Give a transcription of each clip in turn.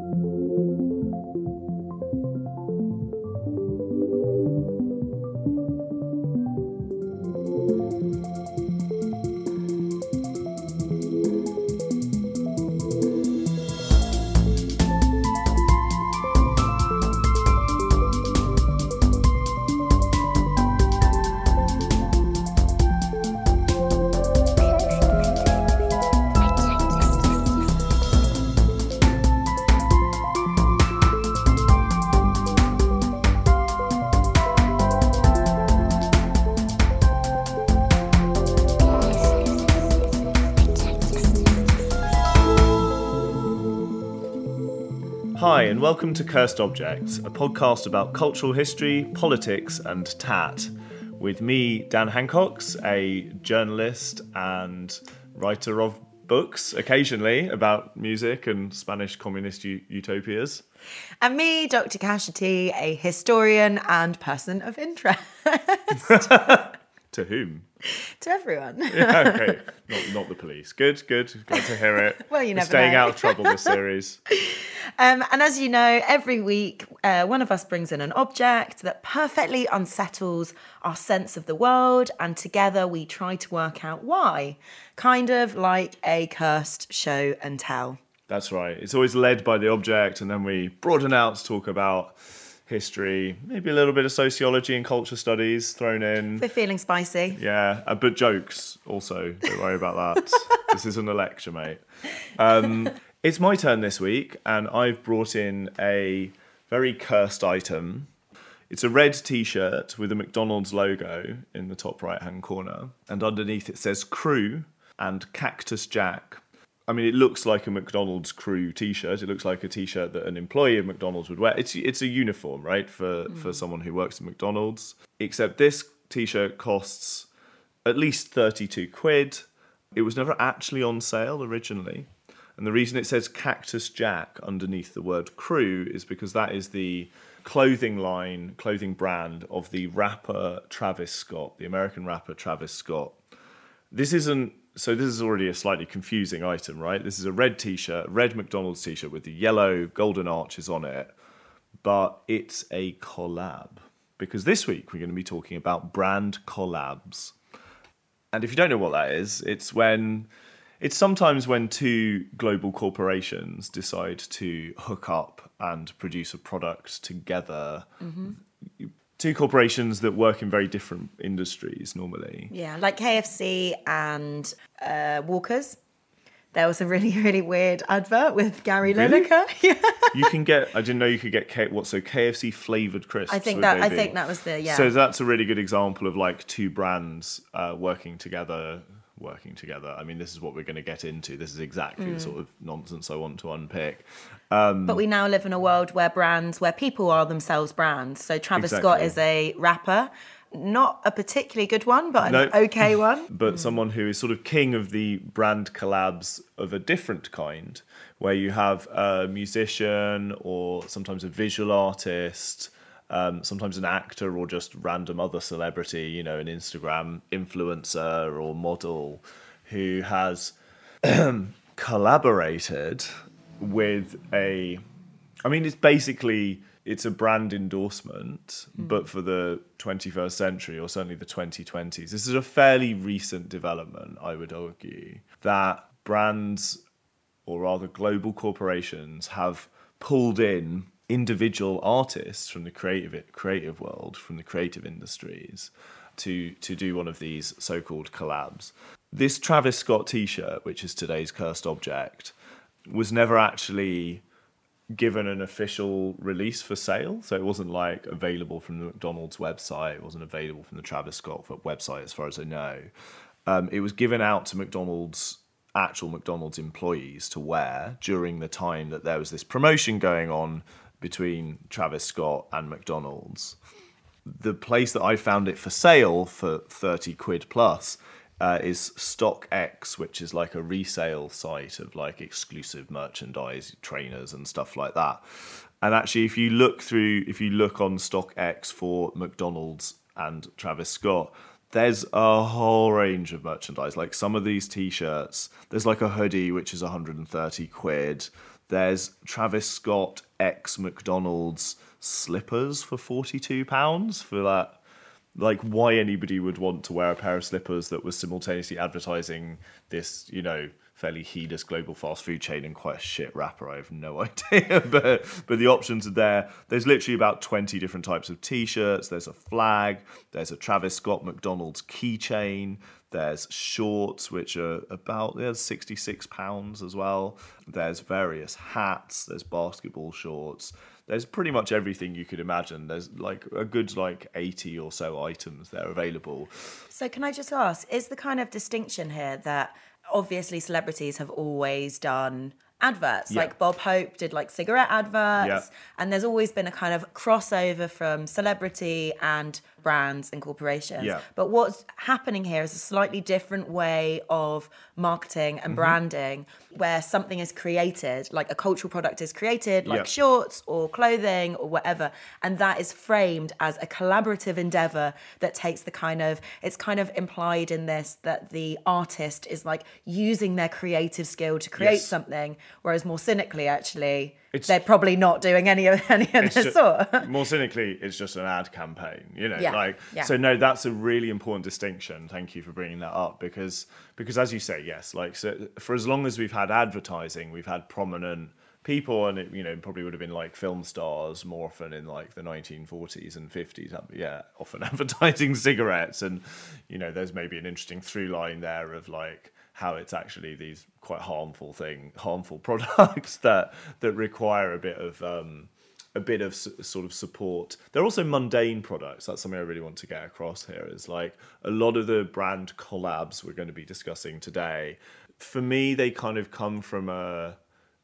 Hi, and welcome to Cursed Objects, a podcast about cultural history, politics, and tat. With me, Dan Hancox, a journalist and writer of books occasionally about music and Spanish communist u- utopias. And me, Dr. Cashity, a historian and person of interest To whom? to everyone. okay, not, not the police. Good, good. Glad to hear it. Well, you We're never staying know. out of trouble this series. Um, and as you know, every week uh, one of us brings in an object that perfectly unsettles our sense of the world, and together we try to work out why. Kind of like a cursed show and tell. That's right. It's always led by the object, and then we broaden out to talk about history, maybe a little bit of sociology and culture studies thrown in. We're feeling spicy. Yeah, uh, but jokes also. Don't worry about that. this isn't a lecture, mate. Um, it's my turn this week, and I've brought in a very cursed item. It's a red t shirt with a McDonald's logo in the top right hand corner, and underneath it says crew and Cactus Jack. I mean, it looks like a McDonald's crew T-shirt. It looks like a T-shirt that an employee of McDonald's would wear. It's it's a uniform, right, for for mm. someone who works at McDonald's. Except this T-shirt costs at least thirty-two quid. It was never actually on sale originally, and the reason it says Cactus Jack underneath the word crew is because that is the clothing line, clothing brand of the rapper Travis Scott, the American rapper Travis Scott this isn't so this is already a slightly confusing item right? This is a red t-shirt red mcdonald's t-shirt with the yellow golden arches on it but it's a collab. Because this week we're going to be talking about brand collabs. And if you don't know what that is it's when it's sometimes when two global corporations decide to hook up and produce a product together mm-hmm. Two corporations that work in very different industries normally Yeah, like KFC and uh, Walkers. There was a really, really weird advert with Gary Really? Lineker. Yeah. You can get. I didn't know you could get K, what so KFC flavored crisps. I think that I be? think that was the yeah. So that's a really good example of like two brands uh, working together. Working together. I mean, this is what we're going to get into. This is exactly Mm. the sort of nonsense I want to unpick. But we now live in a world where brands, where people are themselves brands. So Travis Scott is a rapper, not a particularly good one, but an okay one. but someone who is sort of king of the brand collabs of a different kind, where you have a musician or sometimes a visual artist, um, sometimes an actor or just random other celebrity, you know, an Instagram influencer or model who has collaborated with a I mean, it's basically it's a brand endorsement, mm. but for the 21st century or certainly the 2020s. This is a fairly recent development, I would argue, that brands or rather global corporations have pulled in individual artists from the creative creative world, from the creative industries, to to do one of these so-called collabs. This Travis Scott T-shirt, which is today's cursed object, was never actually given an official release for sale. So it wasn't like available from the McDonald's website. It wasn't available from the Travis Scott website, as far as I know. Um, it was given out to McDonald's actual McDonald's employees to wear during the time that there was this promotion going on between Travis Scott and McDonald's. The place that I found it for sale for 30 quid plus uh, is StockX, which is like a resale site of like exclusive merchandise, trainers, and stuff like that. And actually, if you look through, if you look on StockX for McDonald's and Travis Scott, there's a whole range of merchandise. Like some of these t-shirts, there's like a hoodie which is 130 quid. There's Travis Scott X McDonald's slippers for £42 for that. Like, why anybody would want to wear a pair of slippers that was simultaneously advertising this, you know, fairly heedless global fast food chain and quite a shit rapper. I have no idea, but but the options are there. There's literally about 20 different types of t-shirts. There's a flag. There's a Travis Scott McDonald's keychain. There's shorts, which are about there's 66 pounds as well. There's various hats. There's basketball shorts. There's pretty much everything you could imagine. There's like a good like 80 or so items there available. So can I just ask, is the kind of distinction here that obviously celebrities have always done adverts. Yeah. Like Bob Hope did like cigarette adverts. Yeah. And there's always been a kind of crossover from celebrity and brands and corporations. Yeah. But what's happening here is a slightly different way of marketing Mm-hmm. and branding where something is created, like a cultural product is created, like Yeah. shorts or clothing or whatever. And that is framed as a collaborative endeavor that takes the kind of, it's kind of implied in this that the artist is like using their creative skill to create Yes. something, whereas more cynically, actually, It's- they're probably not doing any of any of It's this ju- sort. more cynically, it's just an ad campaign, you know. Yeah, Like yeah. so, no, that's a really important distinction. Thank you for bringing that up because because as you say, yes, like so for as long as we've had advertising, we've had prominent people, and it you know probably would have been like film stars more often in like the 1940s and 50s. um, Yeah, often advertising cigarettes, and you know there's maybe an interesting through line there of like how it's actually these quite harmful thing, harmful products that that require a bit of um, a bit of sort of support. They're also mundane products. That's something I really want to get across here. Is like a lot of the brand collabs we're going to be discussing today. For me, they kind of come from a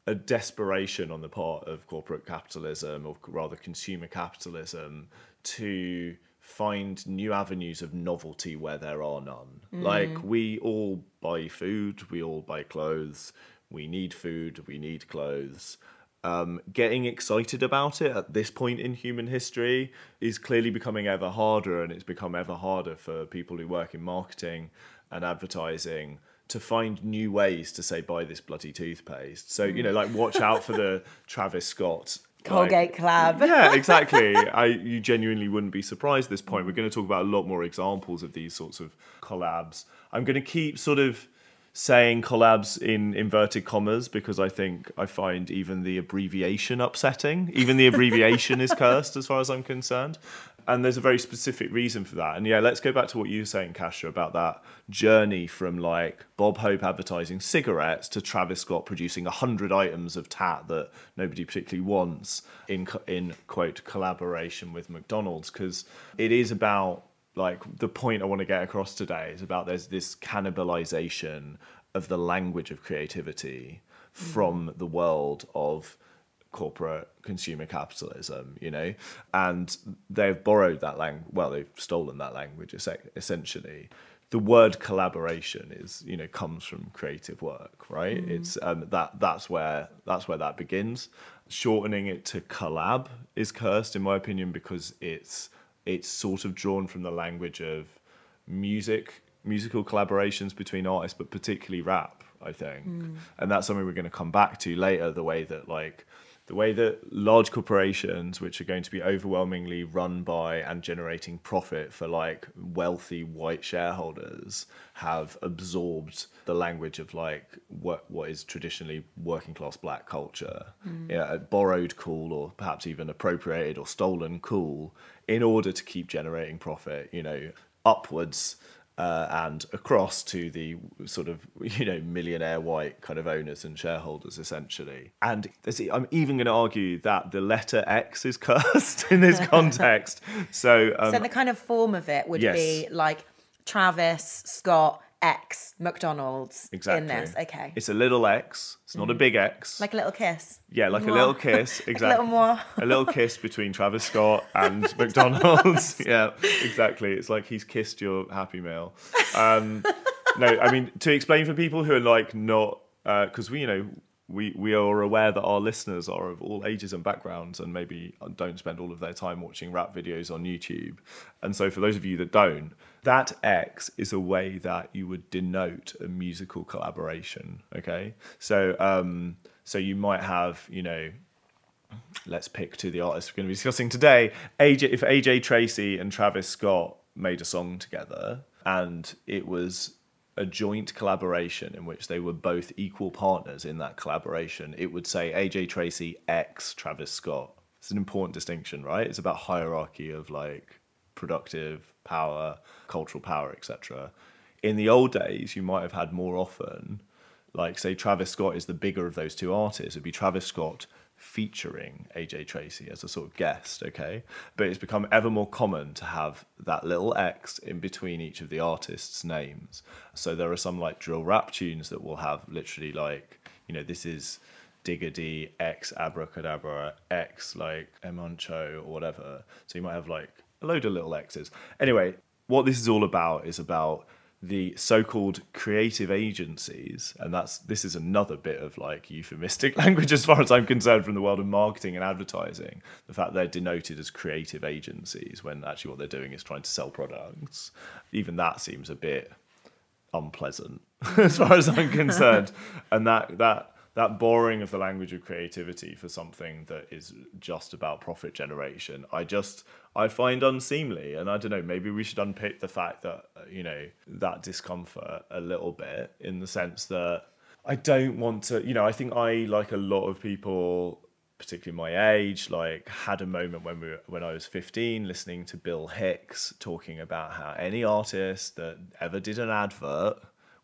a desperation on the part of corporate capitalism, or rather consumer capitalism, to find new avenues of novelty where there are none. Like we all buy food, we all buy clothes, we need food, we need clothes. Um, getting excited about it at this point in human history is clearly becoming ever harder, and it's become ever harder for people who work in marketing and advertising to find new ways to say buy this bloody toothpaste. So you know, like watch out for the Travis Scott like- Colgate collab. yeah, exactly. I you genuinely wouldn't be surprised at this point. We're going to talk about a lot more examples of these sorts of collabs. I'm going to keep sort of saying collabs in inverted commas because I think I find even the abbreviation upsetting. Even the abbreviation is cursed as far as I'm concerned. And there's a very specific reason for that. And yeah, let's go back to what you were saying, Kasia, about that journey from like Bob Hope advertising cigarettes to Travis Scott producing 100 items of tat that nobody particularly wants in, in quote, collaboration with McDonald's. Because it is about like the point I want to get across today is about there's this cannibalization of the language of creativity from the world of corporate consumer capitalism, you know, and they've borrowed that language. Well, they've stolen that language essentially. The word collaboration is, you know, comes from creative work, right? It's um, that that's where that's where that begins. Shortening it to collab is cursed, in my opinion, because it's it's sort of drawn from the language of music, musical collaborations between artists, but particularly rap, I think. And that's something we're going to come back to later. The way that like the way that large corporations, which are going to be overwhelmingly run by and generating profit for like wealthy white shareholders, have absorbed the language of like what what is traditionally working class black culture, hmm. yeah, borrowed cool or perhaps even appropriated or stolen cool in order to keep generating profit. You know, upwards uh, and across to the sort of you know millionaire white kind of owners and shareholders essentially. And I'm even going to argue that the letter X is cursed in this context. So, um, so the kind of form of it would yes. be like Travis Scott X McDonald's exactly. in this. Okay. It's a little X. It's not a big X. like a little kiss. yeah, like a little kiss. Exactly. A little more. a little kiss between Travis Scott and McDonald's. yeah, exactly. It's like he's kissed your Happy Meal. Um, no, I mean to explain for people who are like not because we you know we we are aware that our listeners are of all ages and backgrounds and maybe don't spend all of their time watching rap videos on YouTube. And so for those of you that don't, that X is a way that you would denote a musical collaboration. Okay, so um, So you might have, you know, let's pick two of the artists we're going to be discussing today. AJ, if AJ Tracey and Travis Scott made a song together and it was a joint collaboration in which they were both equal partners in that collaboration, it would say AJ Tracey X Travis Scott. It's an important distinction, right? It's about hierarchy of like productive power, cultural power, etc. In the old days, you might have had more often, like say Travis Scott is the bigger of those two artists. It'd be Travis Scott featuring AJ Tracey as a sort of guest, okay? But it's become ever more common to have that little X in between each of the artists' names. So there are some like drill rap tunes that will have literally like, you know, this is Digga D X Abra Cadabra X like M Huncho or whatever. So you might have like a load of little X's. Anyway, what this is all about is about the so-called creative agencies and that's this is another bit of like euphemistic language as far as i'm concerned from the world of marketing and advertising. The fact they're denoted as creative agencies when actually what they're doing is trying to sell products. Even that seems a bit unpleasant as far as i'm concerned. And that that that borrowing of the language of creativity for something that is just about profit generation i just i find unseemly. And i don't know maybe we should unpick the fact that uh, you know that discomfort a little bit in the sense that i don't want to you know i think i like a lot of people particularly my age like had a moment when we were, when i was 15 listening to bill hicks talking about how any artist that ever did an advert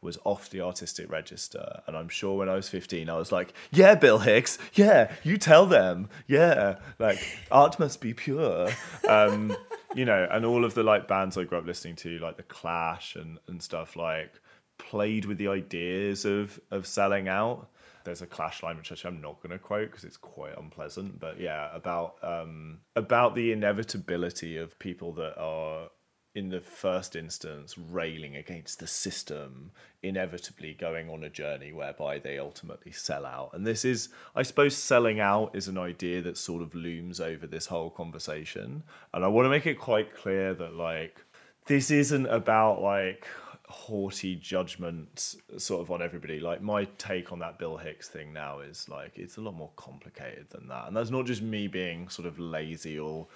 was off the artistic register. And I'm sure when I was 15, I was like, yeah, Bill Hicks, yeah, you tell them, yeah, like art must be pure. Um, you know, and all of the like bands I grew up listening to, like The Clash and, and stuff, like played with the ideas of of selling out. There's a clash line which I'm not going to quote because it's quite unpleasant, but yeah, about um, about the inevitability of people that are in the first instance railing against the system inevitably going on a journey whereby they ultimately sell out. And this is i suppose selling out is an idea that sort of looms over this whole conversation. And i want to make it quite clear that like this isn't about like haughty judgment sort of on everybody. Like my take on that bill hicks thing now is like it's a lot more complicated than that. And that's not just me being sort of lazy or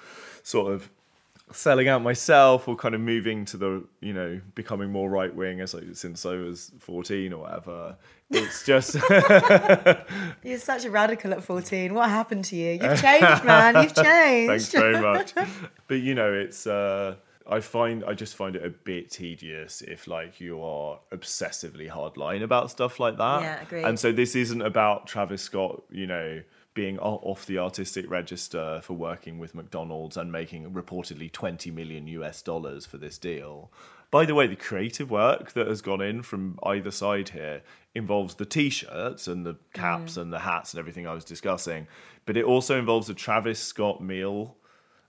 sort of selling out myself or kind of moving to the you know becoming more right wing as like since I was 14 or whatever. It's just you're such a radical at 14 what happened to you? You've changed man. You've changed. thanks very much. But you know it's uh I find I just find it a bit tedious if like you are obsessively hardline about stuff like that. Yeah, agree. And so this isn't about Travis Scott, you know, being off the artistic register for working with McDonald's and making reportedly 20 million US dollars for this deal. By the way, the creative work that has gone in from either side here involves the t shirts and the caps mm. and the hats and everything I was discussing, but it also involves a Travis Scott meal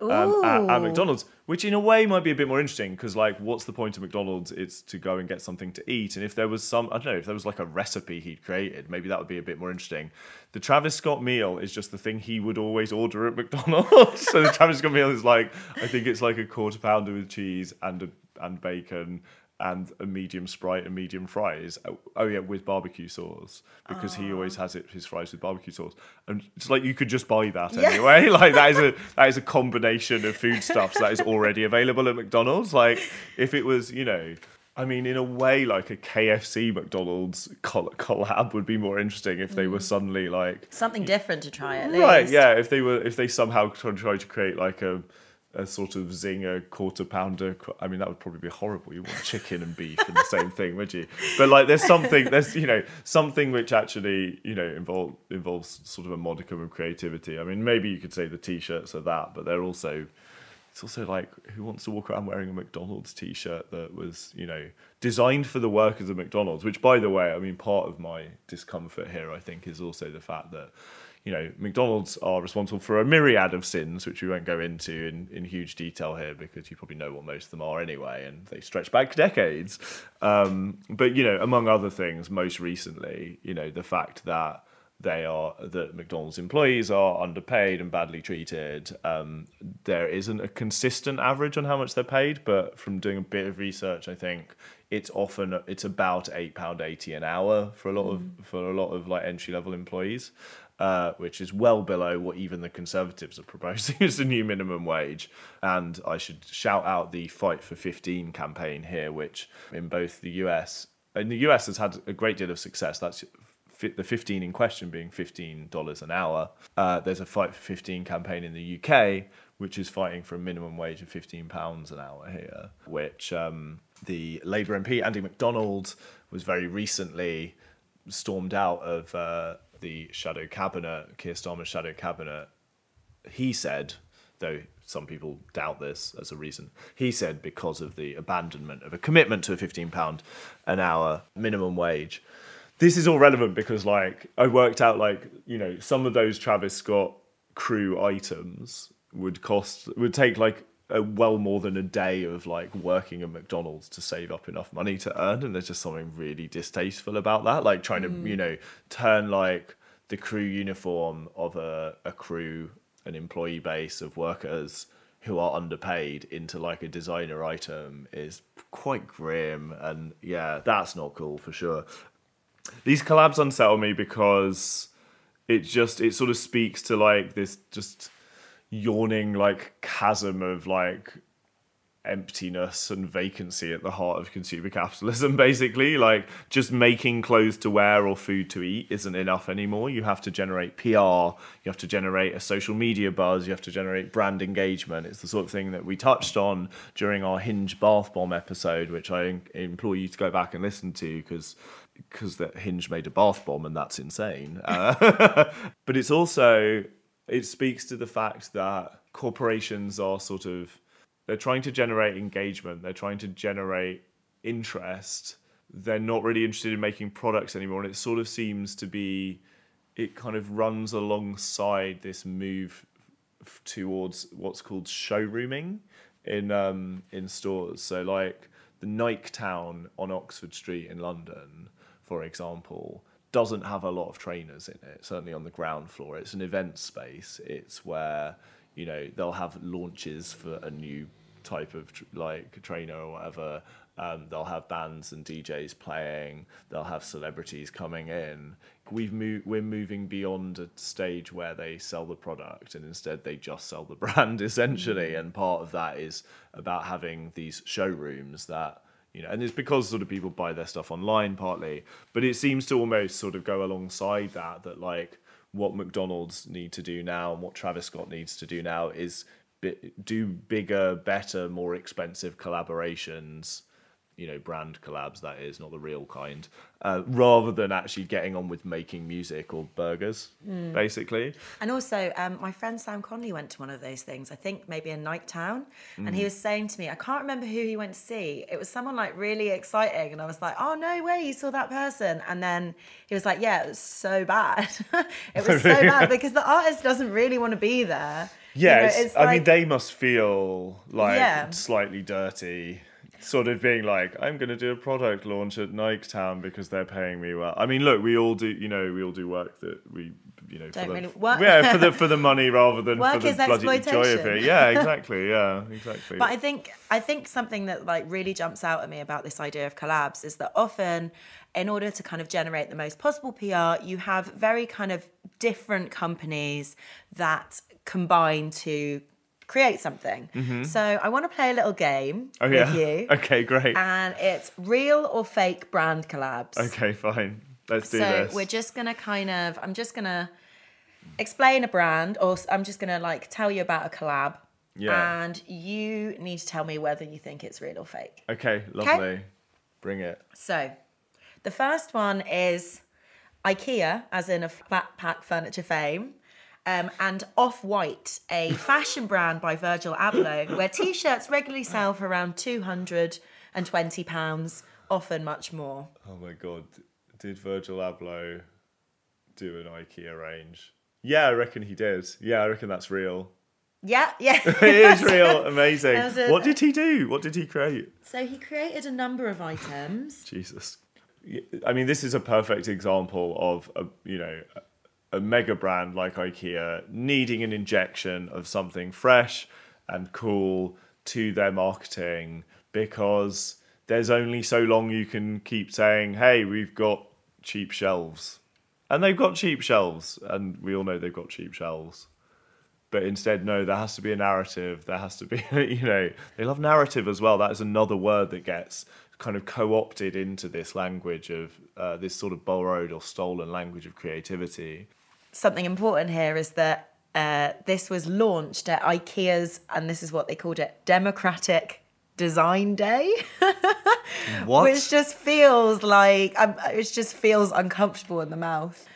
um, at, at, McDonald's, which in a way might be a bit more interesting because, like, what's the point of McDonald's? It's to go and get something to eat. And if there was some, I don't know, if there was like a recipe he'd created, maybe that would be a bit more interesting. The Travis Scott meal is just the thing he would always order at McDonald's. so the Travis Scott meal is like, I think it's like a quarter pounder with cheese and a, and bacon and a medium sprite and medium fries. Oh, oh yeah, with barbecue sauce because oh. he always has it his fries with barbecue sauce, and it's like you could just buy that yeah. anyway. like that is a that is a combination of foodstuffs that is already available at McDonald's. Like if it was, you know. I mean, in a way, like a KFC McDonald's collab would be more interesting if they mm. were suddenly like something different to try at least. Right? Yeah. If they were, if they somehow tried to create like a a sort of zinger quarter pounder. I mean, that would probably be horrible. You want chicken and beef and the same thing, would you? But like, there's something, there's you know, something which actually you know involve involves sort of a modicum of creativity. I mean, maybe you could say the t-shirts are that, but they're also. It's also like who wants to walk around wearing a McDonald's t-shirt that was, you know, designed for the workers of McDonald's. Which, by the way, I mean, part of my discomfort here, I think, is also the fact that you know, McDonald's are responsible for a myriad of sins, which we won't go into in, in huge detail here because you probably know what most of them are anyway, and they stretch back decades. Um, but, you know, among other things, most recently, you know, the fact that they are that McDonald's employees are underpaid and badly treated. Um, there isn't a consistent average on how much they're paid, but from doing a bit of research, I think it's often it's about eight pound eighty an hour for a lot of for a lot of like entry level employees, uh, which is well below what even the Conservatives are proposing as a new minimum wage. And I should shout out the Fight for Fifteen campaign here, which in both the US in the US has had a great deal of success. That's the 15 in question being $15 an hour. Uh, there's a Fight for 15 campaign in the UK, which is fighting for a minimum wage of £15 an hour here, which um, the Labour MP, Andy McDonald, was very recently stormed out of uh, the shadow cabinet, Keir Starmer's shadow cabinet. He said, though some people doubt this as a reason, he said because of the abandonment of a commitment to a £15 an hour minimum wage this is all relevant because like I worked out like you know some of those Travis Scott crew items would cost would take like a well more than a day of like working at McDonald's to save up enough money to earn and there's just something really distasteful about that like trying to mm. you know turn like the crew uniform of a, a crew an employee base of workers who are underpaid into like a designer item is quite grim and yeah that's not cool for sure. These collabs unsettle me because it just it sort of speaks to like this just yawning like chasm of like emptiness and vacancy at the heart of consumer capitalism basically. Like just making clothes to wear or food to eat isn't enough anymore. You have to generate PR you have to generate a social media buzz you have to generate brand engagement. It's the sort of thing that we touched on during our hinge bath bomb episode which I implore you to go back and listen to because because that Hinge made a bath bomb and that's insane. Uh, but it's also it speaks to the fact that corporations are sort of they're trying to generate engagement, they're trying to generate interest. They're not really interested in making products anymore, and it sort of seems to be it kind of runs alongside this move towards what's called showrooming in um, in stores. So like the Nike Town on Oxford Street in London, for example, doesn't have a lot of trainers in it. Certainly on the ground floor, it's an event space. It's where you know they'll have launches for a new type of tr- like trainer or whatever. Um, they'll have bands and DJs playing. They'll have celebrities coming in. We've moved. We're moving beyond a stage where they sell the product, and instead they just sell the brand essentially. And part of that is about having these showrooms that you know, and it's because sort of people buy their stuff online partly, but it seems to almost sort of go alongside that. That like what McDonald's need to do now and what Travis Scott needs to do now is bi- do bigger, better, more expensive collaborations. You know, brand collabs that is not the real kind, uh, rather than actually getting on with making music or burgers, basically. And also, um, my friend Sam Conley went to one of those things. I think maybe in Nike Town, and he was saying to me, I can't remember who he went to see. It was someone like really exciting, and I was like, "Oh no way, you saw that person!" And then he was like, "Yeah, it was so bad. it was so bad because the artist doesn't really want to be there." You Yeah, know, it's, I mean, they must feel like Yeah. slightly dirty, sort of being like, I'm going to do a product launch at Nike Town because they're paying me well. I mean, look, we all do, you know, we all do work that we, you know, Don't for really- the, work- yeah, for the for the money rather than Work for the is bloody joy of it. Yeah, exactly. Yeah, exactly. But I think I think something that like really jumps out at me about this idea of collabs is that often in order to kind of generate the most possible PR, you have very kind of different companies that combine to create something. So I want to play a little game Mm-hmm. oh with yeah. you. Okay, great. And it's real or fake brand collabs. okay, fine. Let's do so this. So we're just gonna kind of I'm just gonna explain a brand or I'm just gonna like tell you about a collab. Yeah. And you need to tell me whether you think it's real or fake. okay, lovely. Bring it. So the first one is IKEA, as in a flat pack furniture fame. Um, and Off White, a fashion brand by Virgil Abloh, where t shirts regularly sell for around £220, often much more. Oh my god, did Virgil Abloh do an IKEA range? Yeah, I reckon he did. Yeah, I reckon that's real. Yeah, yeah. it is real. Amazing. A- what did he do? What did he create? So he created a number of items. Jesus. I mean, this is a perfect example of a you know a mega brand like IKEA needing an injection of something fresh and cool to their marketing because there's only so long you can keep saying, hey, we've got cheap shelves. And they've got cheap shelves, and we all know they've got cheap shelves. But instead, no, there has to be a narrative. There has to be, you know, they love narrative as well. That is another word that gets kind of co opted into this language of uh, this sort of borrowed or stolen language of creativity. Something important here is that uh, this was launched at IKEA's, and this is what they called it Democratic Design Day. What? Which just feels like, um, it just feels uncomfortable in the mouth.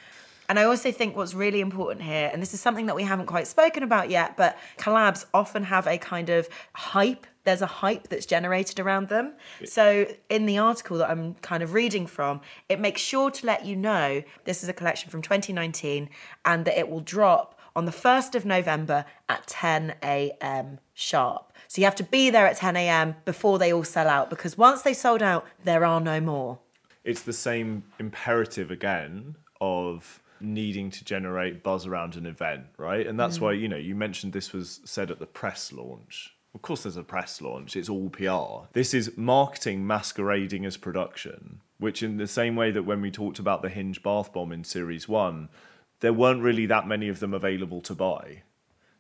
And I also think what's really important here, and this is something that we haven't quite spoken about yet, but collabs often have a kind of hype. There's a hype that's generated around them. So in the article that I'm kind of reading from, it makes sure to let you know this is a collection from 2019 and that it will drop on the 1st of November at 10 a.m. sharp. So you have to be there at 10 a.m. before they all sell out because once they sold out, there are no more. it's the same imperative again of needing to generate buzz around an event, right? And that's why, mm. you know, you mentioned this was said at the press launch. Of course, there's a press launch, it's all PR. This is marketing masquerading as production, which, in the same way that when we talked about the Hinge bath bomb in series one, there weren't really that many of them available to buy.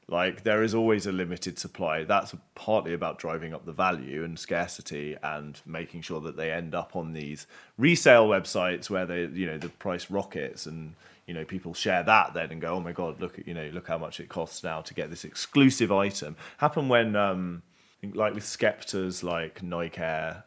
Like there is always a limited supply. That's partly about driving up the value and scarcity and making sure that they end up on these resale websites where they, you know, the price rockets and you know people share that then and go, oh my god, look at you know look how much it costs now to get this exclusive item. Happened when um, like with Skepta's like Nike Air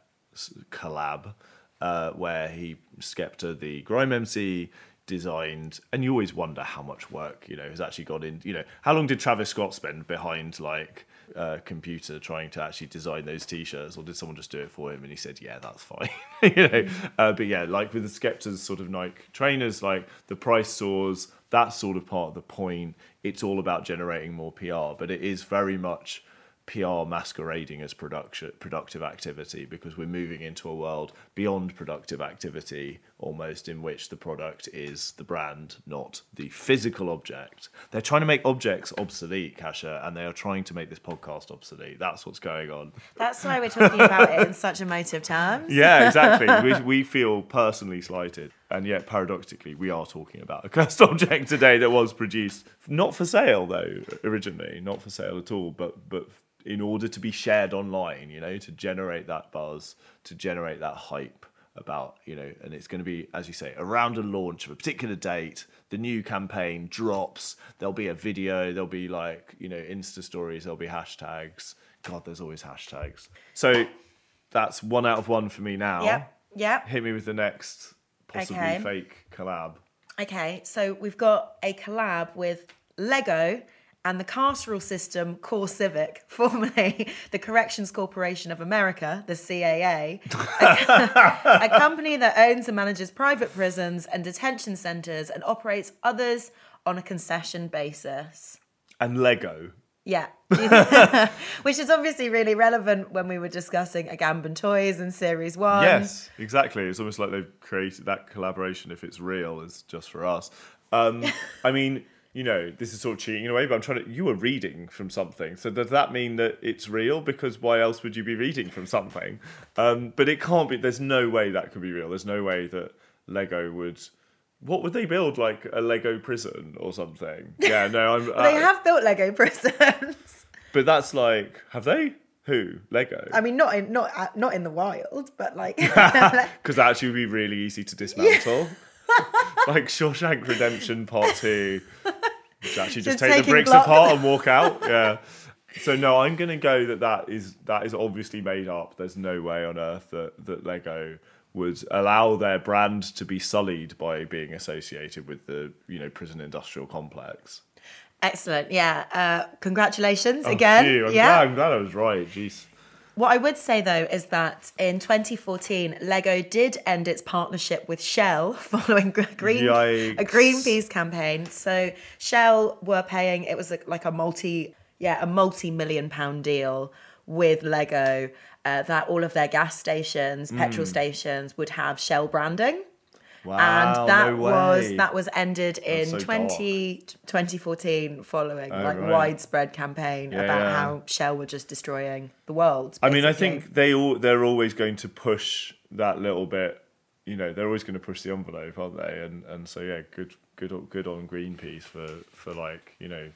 collab, uh, where he Skepta the Grime MC designed and you always wonder how much work you know has actually gone in you know how long did travis scott spend behind like a computer trying to actually design those t-shirts or did someone just do it for him and he said yeah that's fine. You know uh, but yeah like with the skepta's sort of nike trainers like the price soars that's sort of part of the point. It's all about generating more pr but it is very much PR masquerading as production productive activity because we're moving into a world beyond productive activity almost in which the product is the brand not the physical object. They're trying to make objects obsolete Kasia and they are trying to make this podcast obsolete. That's what's going on. That's why we're talking about it in such emotive terms. yeah exactly. We, we feel personally slighted. And yet paradoxically we are talking about a cursed object today that was produced not for sale though originally. Not for sale at all but but in order to be shared online you know to generate that buzz to generate that hype about you know and it's going to be as you say around a launch of a particular date the new campaign drops there'll be a video there'll be like you know insta stories there'll be hashtags god there's always hashtags so that's one out of one for me now Yep. Yep. hit me with the next possibly Okay. fake collab Okay, so we've got a collab with Lego and the carceral system Core Civic, formerly the Corrections Corporation of America, the CAA, a, a company that owns and manages private prisons and detention centers and operates others on a concession basis. and lego Yeah. Which is obviously really relevant when we were discussing Agamben Toys in Series 1. yes exactly it's almost like they've created that collaboration if it's real is just for us um i mean you know this is sort of cheating in a way but i'm trying to you were reading from something. So does that mean that it's real? Because why else would you be reading from something? Um but it can't be there's no way that could be real. There's no way that lego would what would they build like a lego prison or something? Yeah no i'm They uh, have built Lego prisons. but that's like have they? Who? Lego? I mean, not in not uh, not in the wild, but like because that actually would be really easy to dismantle. like Shawshank Redemption Part Two, which actually just, Just take the bricks apart and walk out. Yeah. So no, I'm gonna go that that is that is obviously made up. There's no way on earth that that Lego would allow their brand to be sullied by being associated with the you know prison industrial complex. excellent. Yeah, uh, congratulations Oh, again. phew, I'm, yeah. glad, I'm glad I was right. Jeez. What I would say though is that in 2014, Lego did end its partnership with Shell following gr- green a Greenpeace campaign. So Shell were paying. It was a, like a multi, yeah, a multi-million pound deal with Lego uh, that all of their gas stations, petrol Mm. stations would have Shell branding. Wow, and that no was that was ended in so 20, 2014 following Oh, like right. widespread campaign Yeah, about yeah. how Shell were just destroying the world. I mean, I think they all they're always going to push that little bit. You know, they're always going to push the envelope, aren't they? And and so yeah, good good on- good on Greenpeace for for like you know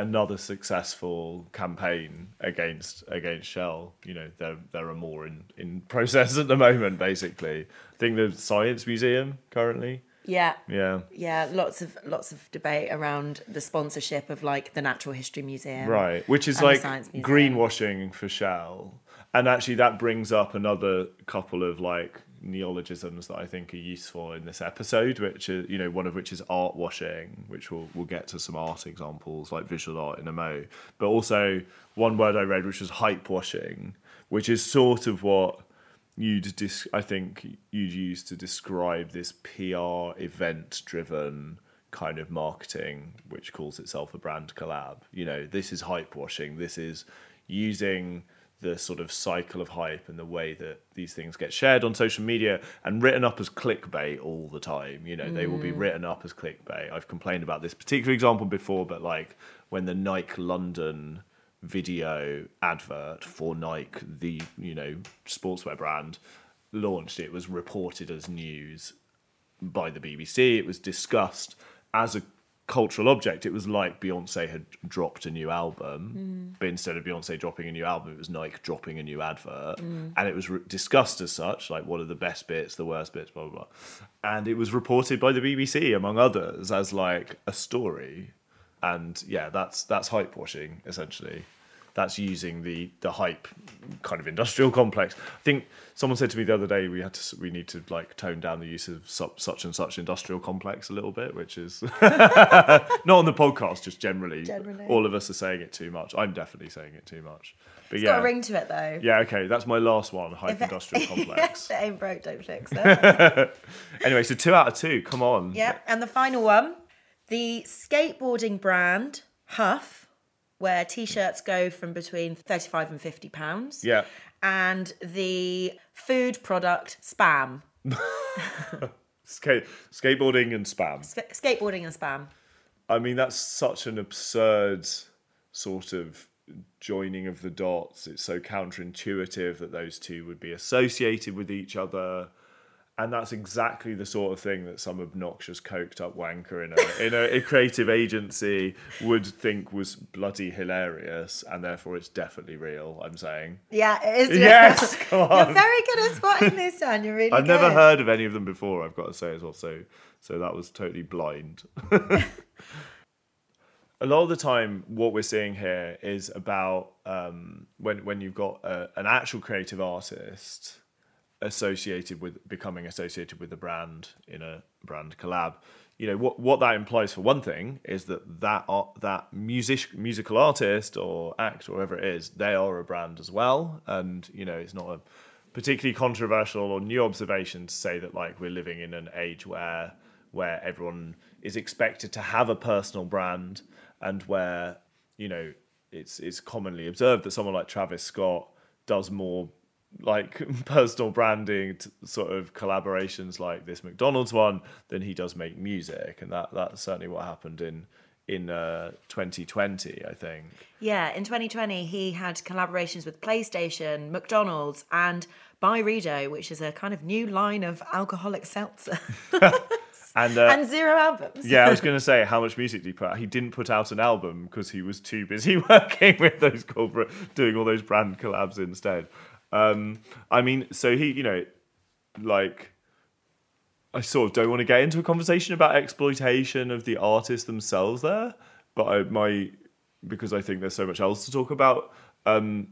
another successful campaign against against Shell. You know, there there are more in in process at the moment. Basically, I think the Science Museum currently. yeah. Yeah. Yeah, lots of lots of debate around the sponsorship of like the Natural History Museum. Right, which is like greenwashing for Shell. And actually, that brings up another couple of like neologisms that I think are useful in this episode, which is you know one of which is art washing, which we'll we'll get to some art examples like visual art in a mo. But also one word I read which was hype washing, which is sort of what you'd dis- I think you'd use to describe this PR event driven kind of marketing which calls itself a brand collab. You know, this is hype washing. This is using the sort of cycle of hype and the way that these things get shared on social media and written up as clickbait all the time. You know, they will be mm. written up as clickbait. I've complained about this particular example before, but like when the Nike London video advert for Nike, the you know sportswear brand, launched, it was reported as news by the BBC. It was discussed as a cultural object. It was like Beyonce had dropped a new album, mm. but instead of Beyonce dropping a new album, it was Nike dropping a new advert, mm. and it was re- discussed as such. Like, what are the best bits, the worst bits, blah blah blah, and it was reported by the BBC among others as like a story, and yeah, that's that's hype washing essentially. That's using the the hype kind of industrial complex. I think someone said to me the other day we had to we need to like tone down the use of su- such and such industrial complex a little bit, which is not on the podcast, just generally. Generally. all of us are saying it too much. I'm definitely saying it too much. But It's yeah, got a ring to it though. yeah, okay, that's my last one. Hype If it- industrial complex. if it ain't broke, don't fix it. anyway, so two out of two. Come on. Yeah, And the final one, the skateboarding brand Huff, where t-shirts go from between 35 and 50 pounds. Yeah. And the food product Spam. Skate, skateboarding and spam. Sk- skateboarding and Spam. I mean, that's such an absurd sort of joining of the dots. It's so counterintuitive that those two would be associated with each other. And that's exactly the sort of thing that some obnoxious coked up wanker in a in a, a creative agency would think was bloody hilarious, and therefore it's definitely real. I'm saying. Yeah, it is. Yes, come on. You're very good at spotting this, Dan. You're really I've good. never heard of any of them before. I've got to say as well. So, so that was totally blind. a lot of the time, what we're seeing here is about um, when when you've got a, an actual creative artist associated with becoming associated with the brand in a brand collab. You know what what that implies for one thing is that that art, that music musical artist or act or whatever it is, they are a brand as well, and you know it's not a particularly controversial or new observation to say that like we're living in an age where where everyone is expected to have a personal brand and where you know it's it's commonly observed that someone like Travis Scott does more like personal branding t- sort of collaborations like this McDonald's one than he does make music and that that's certainly what happened in in uh, 2020 I think Yeah, in 2020, he had collaborations with PlayStation, McDonald's, and Byredo, which is a kind of new line of alcoholic seltzer, and uh, and zero albums. yeah, I was going to say, how much music did he put out? He didn't put out an album because he was too busy working with those corporate, doing all those brand collabs instead. Um, I mean, so he, you know, like, I sort of don't want to get into a conversation about exploitation of the artists themselves there, but I my because I think there's so much else to talk about. Um,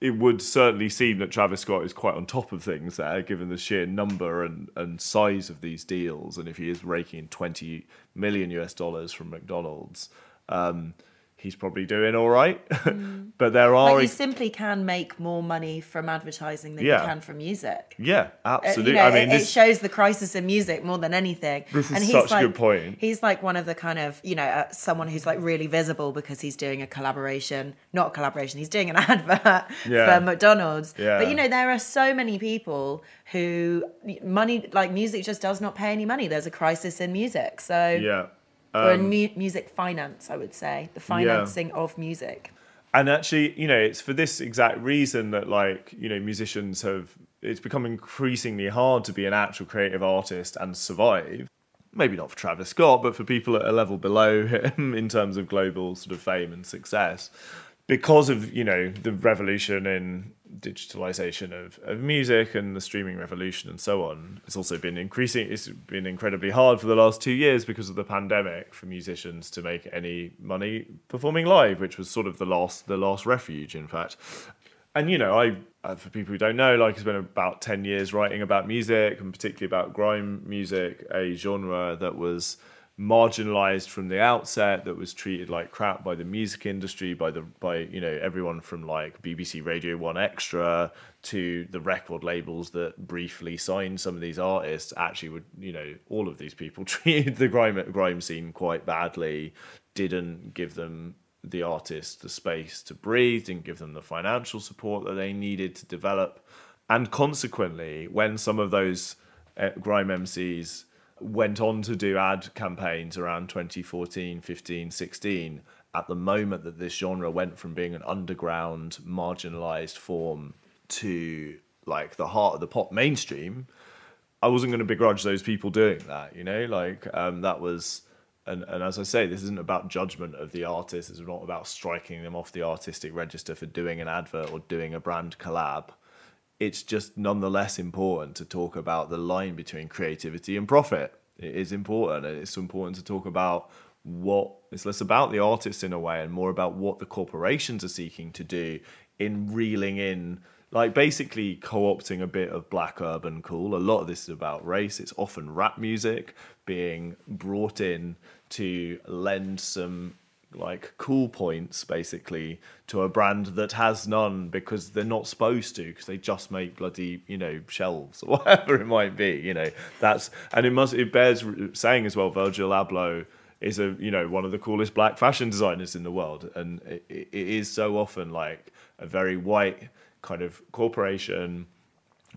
it would certainly seem that Travis Scott is quite on top of things there, given the sheer number and, and size of these deals. And if he is raking in 20 million US dollars from McDonald's, um, he's probably doing all right. but there are Like you simply can make more money from advertising than Yeah. you can from music. yeah, Uh, absolutely. You know, I mean, it, it shows the crisis in music more than anything. This is and he's such a like, good point. He's like one of the kind of you know uh, someone who's like really visible because he's doing a collaboration, not a collaboration. He's doing an advert Yeah. for McDonald's. Yeah. But you know there are so many people who money like music just does not pay any money. There's a crisis in music, so yeah. Or in um, mu- music finance, I would say. The financing of music. and actually you know it's for this exact reason that like you know musicians have it's become increasingly hard to be an actual creative artist and survive. Maybe not for travis scott but for people at a level below him in terms of global sort of fame and success because of you know the revolution in digitalization of, of music and the streaming revolution and so on it's also been increasing it's been incredibly hard for the last two years because of the pandemic for musicians to make any money performing live which was sort of the last the last refuge in fact. And you know i uh, for people who don't know like it's been about 10 years writing about music and particularly about grime music a genre that was marginalized from the outset that was treated like crap by the music industry by the by you know everyone from like BBC Radio 1 Extra to the record labels that briefly signed some of these artists actually would you know all of these people treated the grime grime scene quite badly didn't give them the artists the space to breathe didn't give them the financial support that they needed to develop. And consequently when some of those uh, grime MCs went on to do ad campaigns around 2014, 15, 16, at the moment that this genre went from being an underground, marginalized form to like the heart of the pop mainstream, I wasn't going to begrudge those people doing that, you know? Like, um, that was. And, and as I say, this isn't about judgment of the artist. It's not about striking them off the artistic register for doing an advert or doing a brand collab it's just nonetheless important to talk about the line between creativity and profit. It is important, and it's important to talk about what it's less about the artists in a way and more about what the corporations are seeking to do in reeling in like basically co-opting a bit of black urban cool a lot of this is about race it's often rap music being brought in to lend some like cool points basically to a brand that has none because they're not supposed to because they just make bloody you know shelves or whatever it might be you know. That's and it must it bears saying as well Virgil Abloh is a you know one of the coolest black fashion designers in the world. And it, it is so often like a very white kind of corporation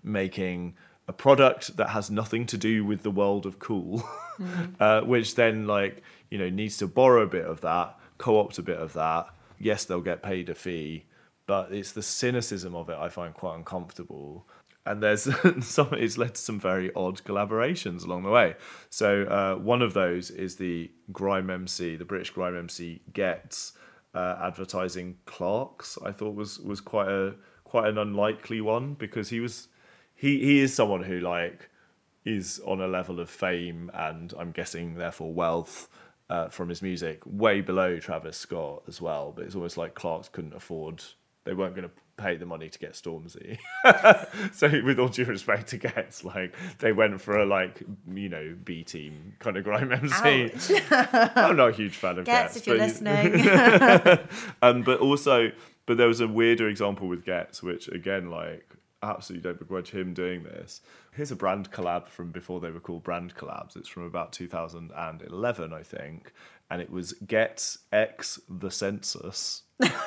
making a product that has nothing to do with the world of cool, uh, which then like you know needs to borrow a bit of that, co-opt a bit of that. Yes, they'll get paid a fee, but it's the cynicism of it I find quite uncomfortable. And there's some, it's led to some very odd collaborations along the way. So uh, one of those is the Grime MC, the British Grime MC Ghetts uh, advertising Clarks. I thought was was quite a quite an unlikely one because he was he he is someone who like is on a level of fame and I'm guessing therefore wealth uh, from his music way below Travis Scott as well. But it's almost like Clarks couldn't afford. They weren't going to pay the money to get Stormzy. so with all due respect to Ghetts, like they went for a like you know B team kind of grime MC. I'm not a huge fan of Ghetts, Ghetts. if you're but- listening. um, but also, but there was a weirder example with Ghetts, which again, like, absolutely don't begrudge him doing this. Here's a brand collab from before they were called brand collabs. It's from about 2011, I think, and it was Ghetts X the Census.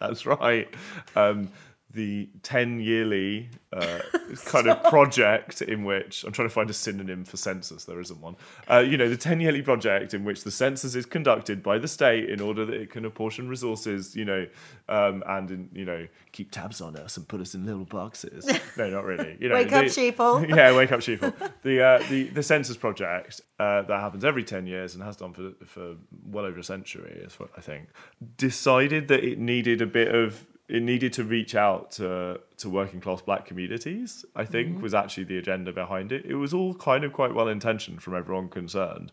That's right. Um, the 10 yearly uh, kind of project in which I'm trying to find a synonym for census, there isn't one. Uh, you know, the 10 yearly project in which the census is conducted by the state in order that it can apportion resources, you know, um, and, in, you know, keep tabs on us and put us in little boxes. No, not really. You know, Wake up, the- sheeple. yeah, wake up, sheeple. The uh, the the census project uh, that happens every ten years and has done for for well over a century, is what I think. Decided that it needed a bit of it needed to reach out to to working class black communities. I think mm-hmm. was actually the agenda behind it. It was all kind of quite well intentioned from everyone concerned,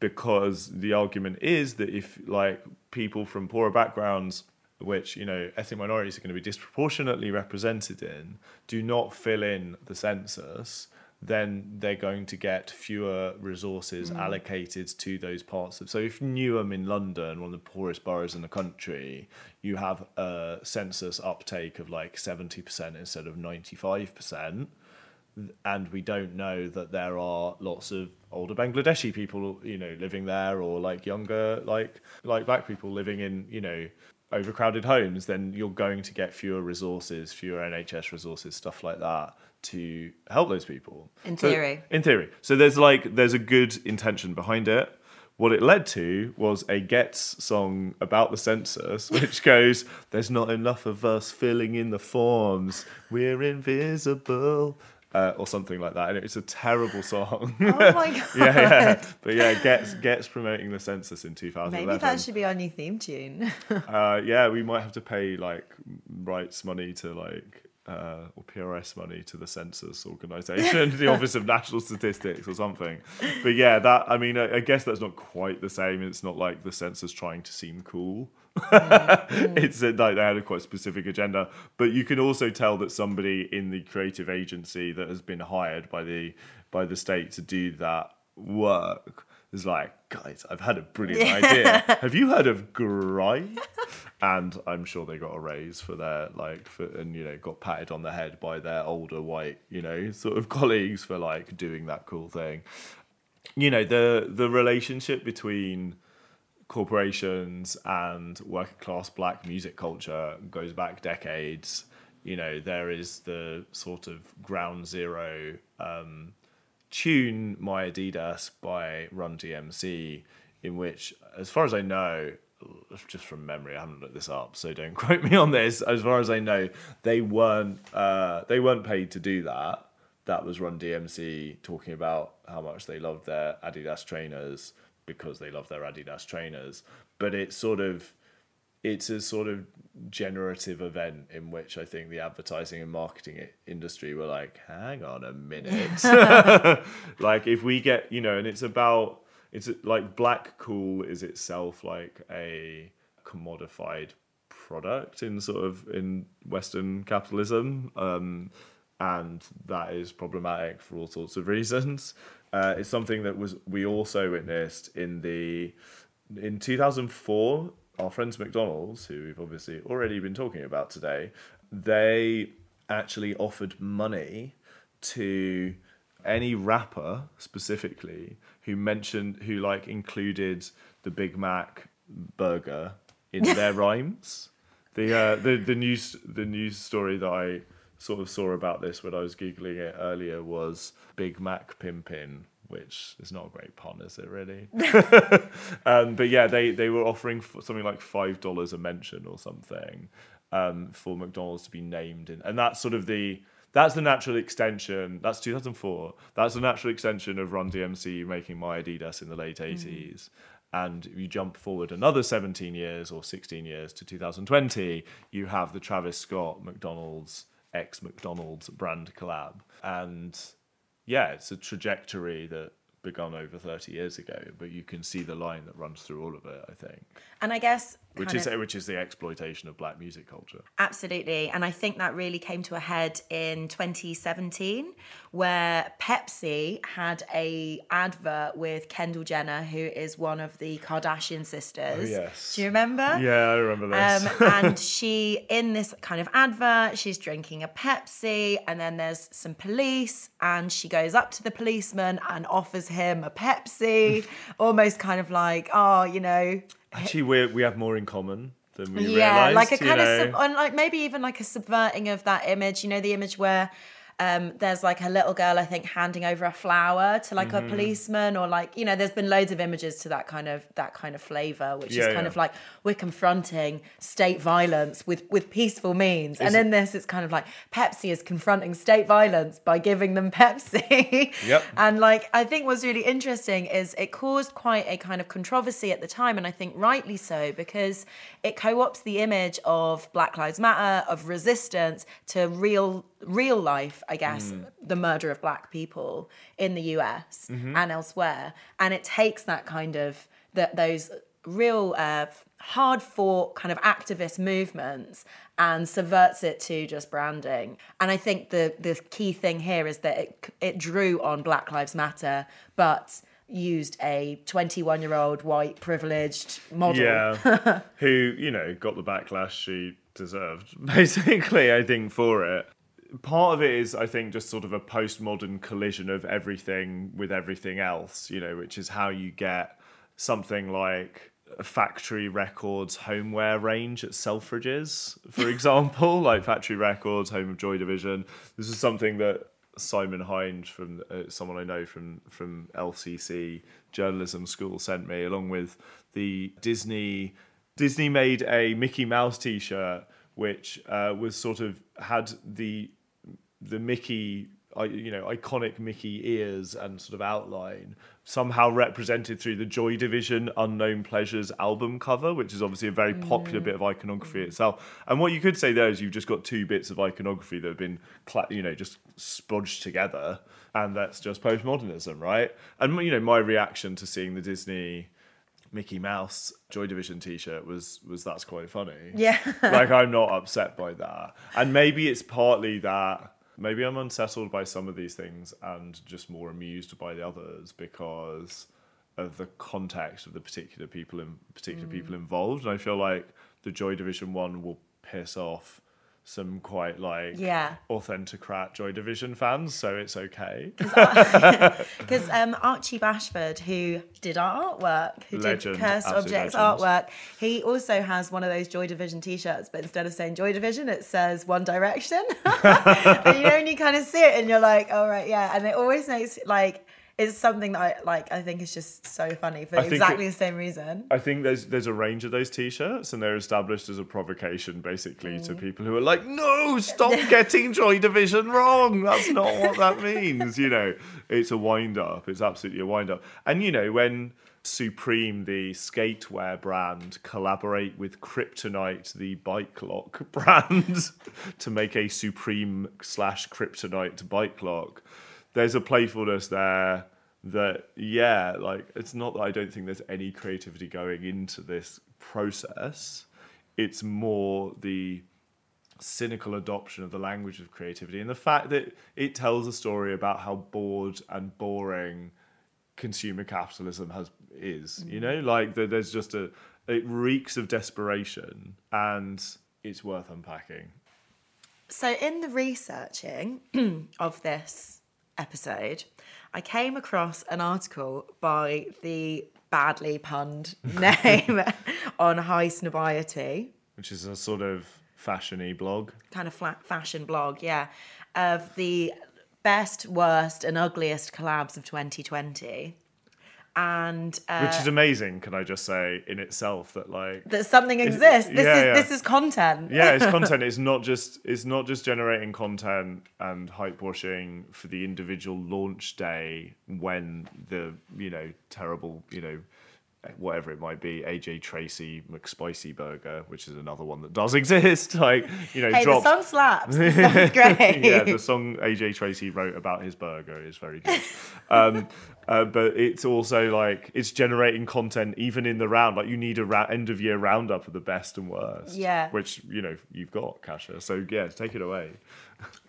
because the argument is that if like people from poorer backgrounds which you know ethnic minorities are going to be disproportionately represented in do not fill in the census then they're going to get fewer resources mm. allocated to those parts of. So if Newham in London, one of the poorest boroughs in the country, you have a census uptake of like seventy percent instead of ninety five percent and we don't know that there are lots of older Bangladeshi people, you know, living there, or like younger, like like black people living in, you know, overcrowded homes, then you're going to get fewer resources, fewer NHS resources, stuff like that, to help those people. In So- theory. in theory. So there's like there's a good intention behind it. What it led to was a Ghetts song about the census, which goes, "There's not enough of us filling in the forms. We're invisible." Uh, or something like that, and it's a terrible song. Oh my god. yeah, yeah, but yeah, Ghetts Ghetts promoting the census in 2011. Maybe that should be our new theme tune. Uh, yeah, we might have to pay like rights money to like uh, or PRS money to the census organisation, the Office of National Statistics or something. But yeah, that I mean, I, I guess that's not quite the same. It's not like the census trying to seem cool. it's uh, like they had a quite specific agenda, but you can also tell that somebody in the creative agency that has been hired by the by the state to do that work is like, guys, I've had a brilliant idea. Have you heard of grime? and I'm sure they got a raise for their like for and you know got patted on the head by their older white you know sort of colleagues for like doing that cool thing. You know the the relationship between corporations and working class black music culture goes back decades. You know there is the sort of ground zero. Um, tune My Adidas by Run DMC, in which, as far as I know, just from memory, I haven't looked this up, so don't quote me on this. As far as I know, they weren't uh, they weren't paid to do that. That was Run DMC talking about how much they loved their Adidas trainers because they love their Adidas trainers. But it's sort of it's a sort of generative event in which I think the advertising and marketing industry were like, hang on a minute. like if we get, you know, and it's about, it's like black cool is itself like a commodified product in sort of in Western capitalism. Um, and that is problematic for all sorts of reasons. Uh, it's something that was we also witnessed in the in 2004 our friends mcdonald's who we've obviously already been talking about today they actually offered money to any rapper specifically who mentioned who like included the big mac burger in their rhymes. The uh the the news the news story that i sort of saw about this when i was googling it earlier was big mac pimpin which is not a great pun is it really um, but yeah, they, they were offering something like five dollars a mention or something um, for McDonald's to be named in, and that's sort of the that's the natural extension. That's 2004. That's the natural extension of Run DMC making My Adidas in the late 80s. And if you jump forward another 17 years or 16 years to 2020, you have the Travis Scott McDonald's ex McDonald's brand collab. And yeah, it's a trajectory that begun over 30 years ago, but you can see the line that runs through all of it, I think, and I guess which is of- which is the exploitation of black music culture. Absolutely. And I think that really came to a head in 2017 where Pepsi had a advert with Kendall Jenner who is one of the Kardashian sisters. Oh, yes. Do you remember? Yeah, I remember this. Um, and she, in this kind of advert, she's drinking a Pepsi, and then there's some police, and she goes up to the policeman and offers him a Pepsi, almost kind of like, oh, you know, Actually, we we have more in common than we realize. yeah, realized. like a kind know. of, sub- and like maybe even like a subverting of that image. You know, the image where um, there's like a little girl, I think, handing over a flower to like Mm-hmm. a policeman, or like you know, there's been loads of images to that kind of that kind of flavor, which Yeah, is kind yeah. of like we're confronting state violence with with peaceful means. and in this, it's kind of like Pepsi is confronting state violence by giving them Pepsi. Yep. And like I think what's really interesting is it caused quite a kind of controversy at the time, and I think rightly so because it co-ops the image of Black Lives Matter, of resistance to real real life, I guess, the murder of black people in the US and elsewhere. And it takes that kind of that those real uh, hard fought kind of activist movements and subverts it to just branding. And I think the the key thing here is that it it drew on Black Lives Matter, but used a 21 year old white privileged model. Yeah, who you know got the backlash she deserved, basically. I think for it. Part of it is, I think, just sort of a postmodern collision of everything with everything else. You know, which is how you get something like a factory records homeware range at Selfridges, for example, like factory records, home of Joy Division. This is something that Simon Hind from uh, someone I know from from LCC journalism school sent me, along with the Disney. Disney made a Mickey Mouse T-shirt, which uh, was sort of had the the Mickey, you know, iconic Mickey ears and sort of outline somehow represented through the Joy Division Unknown Pleasures album cover, which is obviously a very popular bit of iconography itself. And what you could say there is you've just got two bits of iconography that have been, you know, just spudged together, and that's just postmodernism, right? And you know, my reaction to seeing the Disney. Mickey Mouse Joy Division T-shirt was was that's quite funny. Yeah, like I'm not upset by that, and maybe it's partly that maybe I'm unsettled by some of these things and just more amused by the others because of the context of the particular people in particular mm. people involved. And I feel like the Joy Division one will piss off some quite like yeah authenticrat Joy Division fans, so it's okay. Because um, Archie Bashford, who did our artwork, who legend, did Cursed Objects legend. artwork, he also has one of those Joy Division T-shirts, but instead of saying Joy Division, it says One Direction. and you only kind of see it, and you're like, "All oh, right, yeah," and it always makes like it's something that I like. I think is just so funny for exactly it, the same reason. I think there's there's a range of those t-shirts, and they're established as a provocation, basically, mm. to people who are like, "No, stop getting Joy Division wrong. That's not what that means." You know, it's a wind up. It's absolutely a wind up. And you know when. Supreme, the skatewear brand, collaborate with Kryptonite, the bike lock brand, to make a Supreme slash Kryptonite bike lock there's a playfulness there that yeah like it's not that i don't think there's any creativity going into this process. It's more the cynical adoption of the language of creativity and the fact that it tells a story about how bored and boring consumer capitalism has is mm. you know? Like the, there's just a it reeks of desperation and it's worth unpacking. So in the researching of this episode, I came across an article by the badly punned name on High Highsnobiety. Which is a sort of fashiony blog. Kind of flat fashion blog, yeah. Of the best, worst, and ugliest collabs of 2020 and uh, which is amazing can i just say in itself that like that something exists. This yeah, is yeah. this is content. Yeah it's content. It's not just it's not just generating content and hype washing for the individual launch day when the you know terrible you know whatever it might be, AJ Tracey McSpicy Burger, which is another one that does exist. Like you know, hey, the song slaps. The song's great. yeah, the song AJ Tracey wrote about his burger is very good. um, uh, but it's also like it's generating content even in the round. Like you need a ra- end of year roundup of the best and worst. Yeah, which you know you've got, Kasia. So yeah, take it away.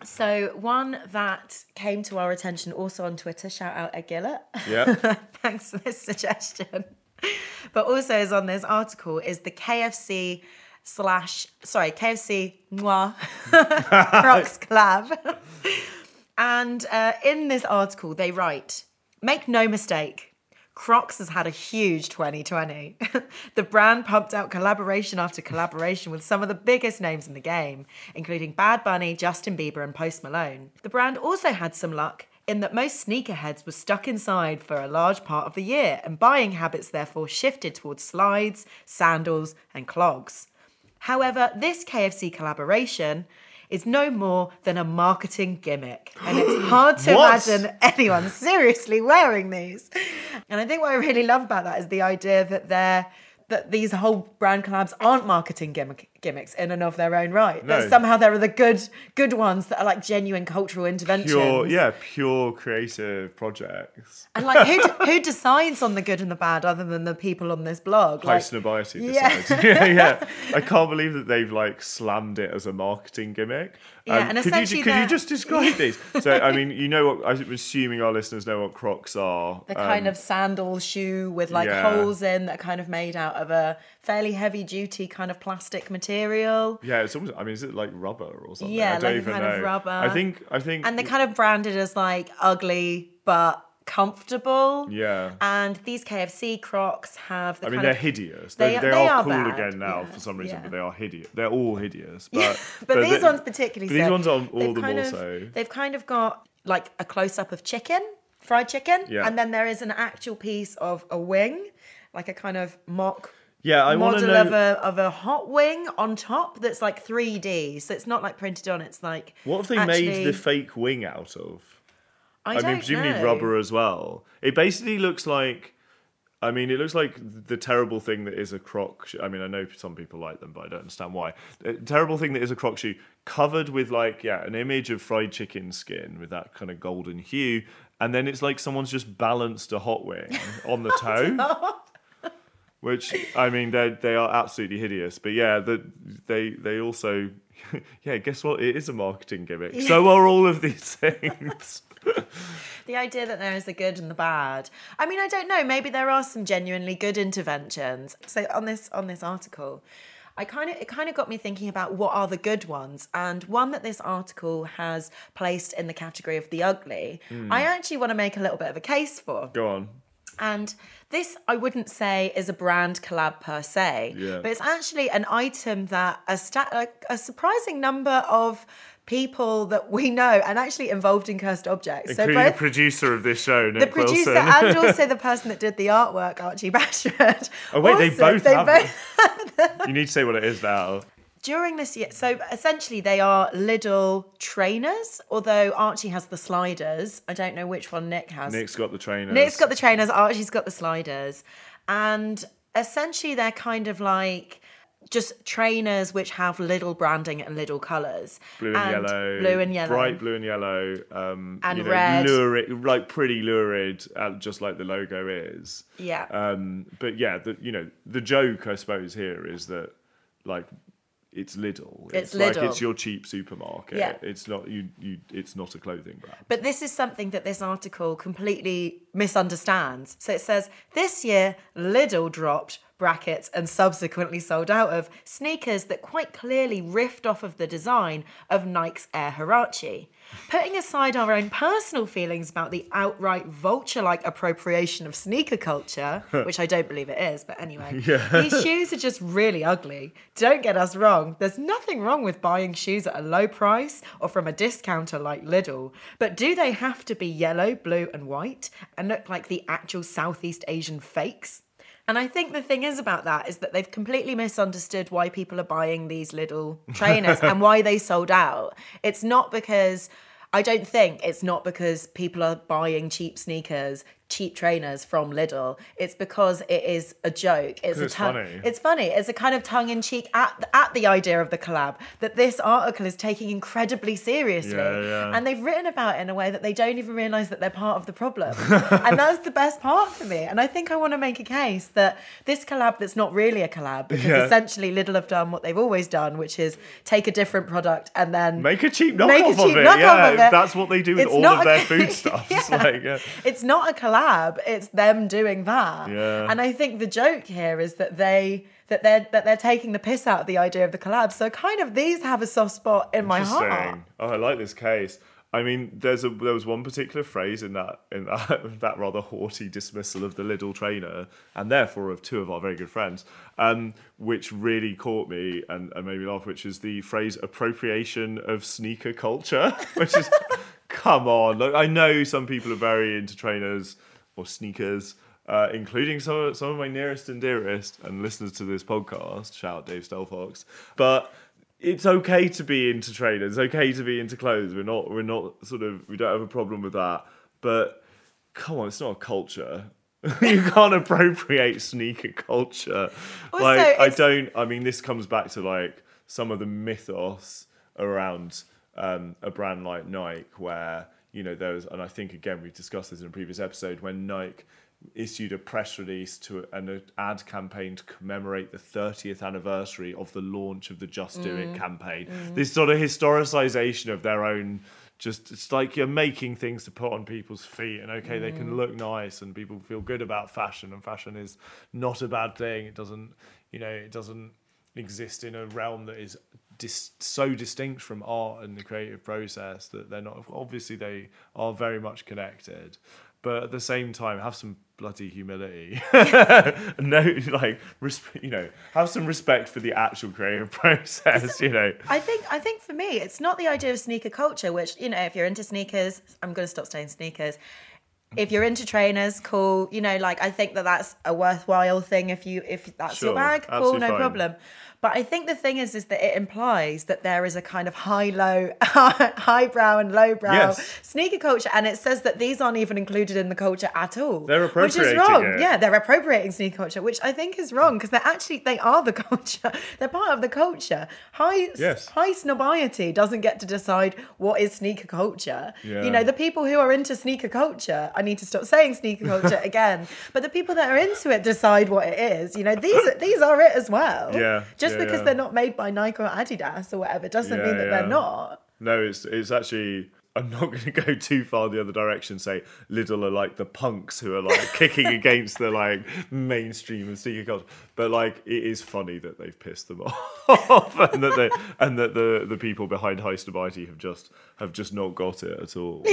So one that came to our attention also on Twitter. Shout out Gillett. Yeah. Thanks for this suggestion. but also is on this article is the KFC slash sorry KFC moi Crocs collab. and uh, in this article they write, make no mistake. Crocs has had a huge 2020. the brand pumped out collaboration after collaboration with some of the biggest names in the game, including Bad Bunny, Justin Bieber, and Post Malone. The brand also had some luck in that most sneakerheads were stuck inside for a large part of the year, and buying habits therefore shifted towards slides, sandals, and clogs. However, this KFC collaboration is no more than a marketing gimmick, and it's hard to imagine anyone seriously wearing these. And I think what I really love about that is the idea that they're that these whole brand collabs aren't marketing gimmick, gimmicks in and of their own right. No. That somehow there are the good good ones that are like genuine cultural interventions. Pure, yeah, pure creative projects. And like who d- who decides on the good and the bad other than the people on this blog? Like, Highsnobiety Yeah. decides. Yeah. yeah, I can't believe that they've like slammed it as a marketing gimmick. Um, Yeah, and could you, essentially could you just describe these? So, I mean, you know what? I'm assuming our listeners know what Crocs are. the kind Um, of sandal shoe with like yeah. holes in that are kind of made out of a fairly heavy duty kind of plastic material. Yeah, it's almost. I mean, is it like rubber or something? Yeah, I don't like even kind know. of rubber. I think. I think. And they're kind of branded as like ugly but comfortable. Yeah. And these KFC Crocs have the I mean, they're of hideous. They They, are- they, they are, are cool bad, again now yeah, for some reason, yeah. but they are hideous. They're all hideous. But but, these they- ones particularly but these ones are all the more of- so. They've kind of got like a close up of chicken, fried chicken, Yeah. and then there is an actual piece of a wing, like a kind of mock Yeah, I want to model know. of a of a hot wing on top that's like 3D. So it's not like printed on. It's like what have they actually- made the fake wing out of? I, I, mean, presumably know. rubber as well. It basically looks like. I mean, it looks like the terrible thing that is a croc. Shoe. I mean, I know some people like them, but I don't understand why. The terrible thing that is a croc shoe, covered with like yeah, an image of fried chicken skin with that kind of golden hue, and then it's like someone's just balanced a hot wing on the toe. Which I mean, they they are absolutely hideous. But yeah, the, they they also yeah. Guess what? It is a marketing gimmick. So are all of these things. the idea that there is the good and the bad. I mean, I don't know. Maybe there are some genuinely good interventions. So on this on this article, I kind of it kind of got me thinking about what are the good ones, and one that this article has placed in the category of the ugly. I hmm. actually want to make a little bit of a case for. Go on. And this, I wouldn't say, is a brand collab per se, Yeah. but it's actually an item that a, sta- a, a surprising number of people that we know and actually involved in cursed objects. Including so the both producer of this show, the producer Wilson. and also the person that did the artwork, Archie Bashford. Oh, wait, they Also, both have both- you need to say what it is now. During this year, so essentially they are Lidl trainers, although Archie has the sliders. I don't know which one Nick has. Nick's got the trainers. Nick's got the trainers, Archie's got the sliders. And essentially, they're kind of like just trainers which have little branding and little colours. blue and, yellow, Blue and yellow. bright blue and yellow, um, And you know, red. lurid, like pretty lurid, uh, just like the logo is. Yeah. Um, but yeah, the you know the joke I suppose here is that like it's Lidl. It's like Lidl. it's your cheap supermarket. Yeah. It's not you. You. It's not a clothing brand. But this is something that this article completely misunderstands. So it says this year, Lidl dropped brackets and subsequently sold out of sneakers that quite clearly riffed off of the design of Nike's Air Huarache. Putting aside our own personal feelings about the outright vulture like appropriation of sneaker culture, which I don't believe it is, but anyway, these shoes are just really ugly. Don't get us wrong, there's nothing wrong with buying shoes at a low price or from a discounter like Lidl, but do they have to be yellow, blue, and white and look like the actual Southeast Asian fakes? And I think the thing is about that is that they've completely misunderstood why people are buying these Lidl trainers and why they sold out. It's not because I don't think it's not because people are buying cheap sneakers, cheap trainers from Lidl. It's because it is a joke. It's it's funny. It's funny. It's a kind of tongue in cheek at at the idea of the collab that this article is taking incredibly seriously, Yeah, yeah. and they've written about it in a way that they don't even realize that they're part of the problem. and that's the best part for me. And I think I want to make a case that this collab that's not really a collab because Yeah. essentially Lidl have done what they've always done, which is take a different product and then Make a cheap knockoff of it. knockoff of it. that's what they do with It's all of their foodstuffs. Yeah. Like, it's not a collab it's them doing that Yeah. and i think the joke here is that they that they're that they're taking the piss out of the idea of the collab so kind of these have a soft spot in my heart Oh, I like this case. I mean, there's a there was one particular phrase in that in that, that rather haughty dismissal of the Lidl trainer, and therefore of two of our very good friends, um, which really caught me and, and made me laugh. Which is the phrase "appropriation of sneaker culture," which is, come on. Look, I know some people are very into trainers or sneakers. Uh, including some of, some of my nearest and dearest and listeners to this podcast. Shout out Dave Stelfox. But it's okay to be into trainers. It's okay to be into clothes. We're not. We're not sort of. We don't have a problem with that. But come on, it's not a culture. you can't appropriate sneaker culture. Also, like I don't. I mean, this comes back to like some of the mythos around um, a brand like Nike, where you know there was, and I think again we've discussed this in a previous episode when Nike issued a press release to an ad campaign to commemorate the 30th anniversary of the launch of the Just Do Mm. It campaign. This sort of historicization of their own just it's like you're making things to put on people's feet and okay they Mm. can look nice and people feel good about fashion and fashion is not a bad thing it doesn't you know it doesn't exist in a realm that is dis- so distinct from art and the creative process that they're not obviously they are very much connected but at the same time have some bloody humility no like resp- you know have some respect for the actual creative process you know I think I think for me, it's not the idea of sneaker culture, which you know, if you're into sneakers, I'm going to stop saying sneakers. If you're into trainers, cool. You know, like I think that that's a worthwhile thing. If you if that's your bag, cool, no fine. problem. But I think the thing is, is that it implies that there is a kind of high low, highbrow and lowbrow Yes. sneaker culture, and it says that these aren't even included in the culture at all. They're appropriating which is wrong. it. Yeah, they're appropriating sneaker culture, which I think is wrong because they're actually they are the culture. They're part of the culture. High Yes. Highsnobiety doesn't get to decide what is sneaker culture. Yeah. You know, the people who are into sneaker culture, I need to stop saying sneaker culture again, but the people that are into it decide what it is. You know, these are, these are it as well. Yeah, Just yeah, because yeah. they're not made by Nike or Adidas or whatever doesn't Yeah, mean that they're not. No, it's it's actually. I'm not going to go too far the other direction. Say Lidl are like the punks who are like kicking against the like mainstream of sneaker culture, but like it is funny that they've pissed them off, and that they and that the the people behind Highsnobiety have just have just not got it at all.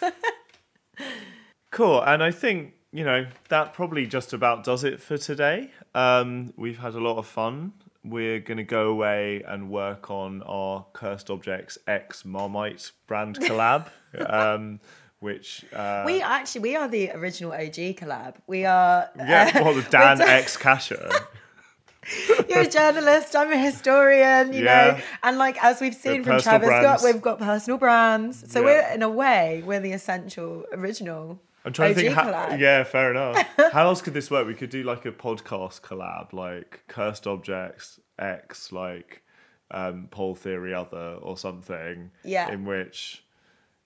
cool, and I think you know that probably just about does it for today. Um, we've had a lot of fun. We're going to go away and work on our Cursed Objects X Marmite brand collab, um, which uh, We actually we are the original OG collab. We are yeah, well, the Dan X Kasia. You're a journalist. I'm a historian. You Yeah. know, and like as we've seen from Travis brands. Scott, we've got personal brands. So Yeah. we're in a way we're the essential original. I'm trying OG to think. How, yeah, fair enough. how else could this work? We could do like a podcast collab, like Cursed Objects X, like um, Politics Theory Other, or something. Yeah. In which,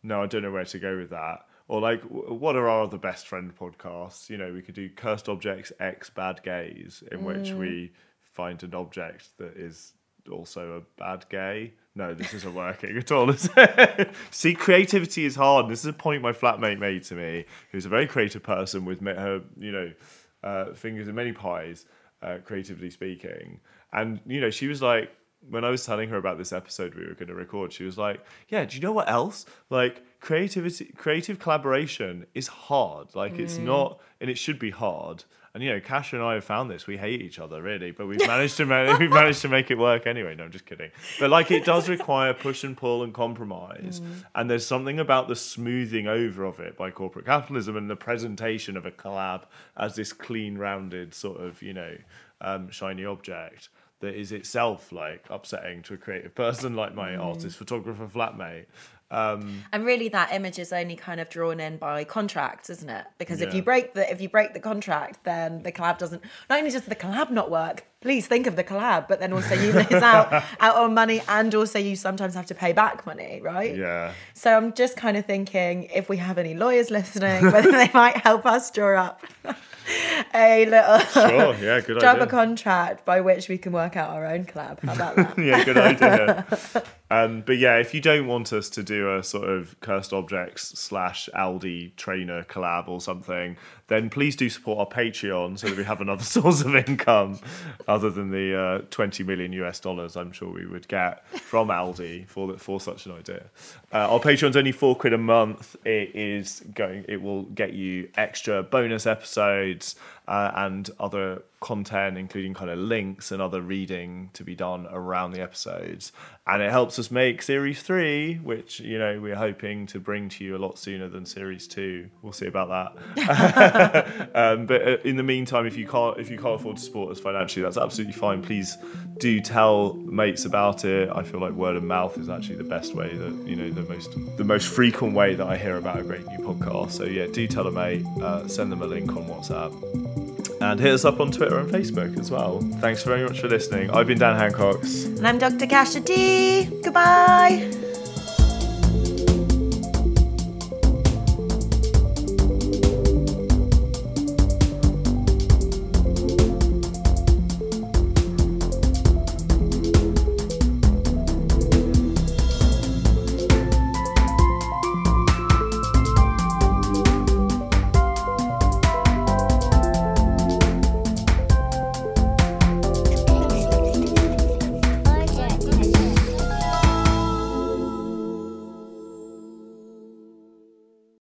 no, I don't know where to go with that. Or like, what are our other best friend podcasts? You know, we could do Cursed Objects X Bad Gays, in which Mm. we find an object that is also a bad gay. No, this isn't working at all. See, creativity is hard. This is a point my flatmate made to me, who's a very creative person with her, you know, uh, fingers in many pies, uh, creatively speaking. And you know, she was like, when I was telling her about this episode we were going to record, she was like, "Yeah, do you know what else? Like creativity, creative collaboration is hard. Like it's mm. not, and it should be hard." And you know, Cash and I have found this. We hate each other really, but we've managed to ma- we've managed to make it work anyway. No, I'm just kidding. But like, it does require push and pull and compromise. Mm. And there's something about the smoothing over of it by corporate capitalism and the presentation of a collab as this clean, rounded sort of you know um, shiny object that is itself like upsetting to a creative person like my mm. artist photographer flatmate. Um, And really, that image is only kind of drawn in by contracts, isn't it? Because if you break the if you break the contract, then the collab doesn't. Not only does the collab not work, please think of the collab, but then also you lose out out on money, and also you sometimes have to pay back money, right? yeah. So I'm just kind of thinking if we have any lawyers listening, whether they might help us draw up a little Sure. Yeah. Good draw up a contract by which we can work out our own collab. How about that? yeah, good idea. Um, but yeah, if you don't want us to do a sort of cursed objects slash Aldi trainer collab or something, then please do support our Patreon so that we have another source of income other than the uh, 20 million US dollars I'm sure we would get from Aldi for for such an idea. Uh, our Patreon's only four quid a month. It is going. It will get you extra bonus episodes uh, and other content, including kind of links and other reading to be done around the episodes. And it helps us make series three, which you know we're hoping to bring to you a lot sooner than series two. We'll see about that. um, but uh, in the meantime, if you can't if you can't afford to support us financially, that's absolutely fine. Please do tell mates about it. I feel like word of mouth is actually the best way that you know the most the most frequent way that I hear about a great new podcast. So yeah, do tell a mate. Uh, send them a link on WhatsApp. And hit us up on Twitter and Facebook as well. Thanks very much for listening. I've been Dan Hancox. And I'm Dr. Kasia D. Goodbye.